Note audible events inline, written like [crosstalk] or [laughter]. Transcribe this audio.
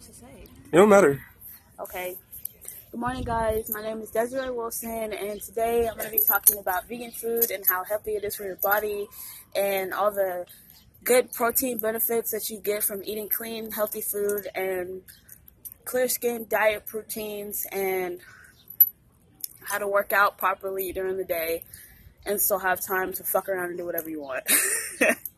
supposed to say? It don't matter. Okay. Good morning, guys. My name is Desiree Wilson, and today I'm going to be talking about vegan food and how healthy it is for your body and all the good protein benefits that you get from eating clean, healthy food and clear skin diet proteins and how to work out properly during the day and still have time to fuck around and do whatever you want. [laughs]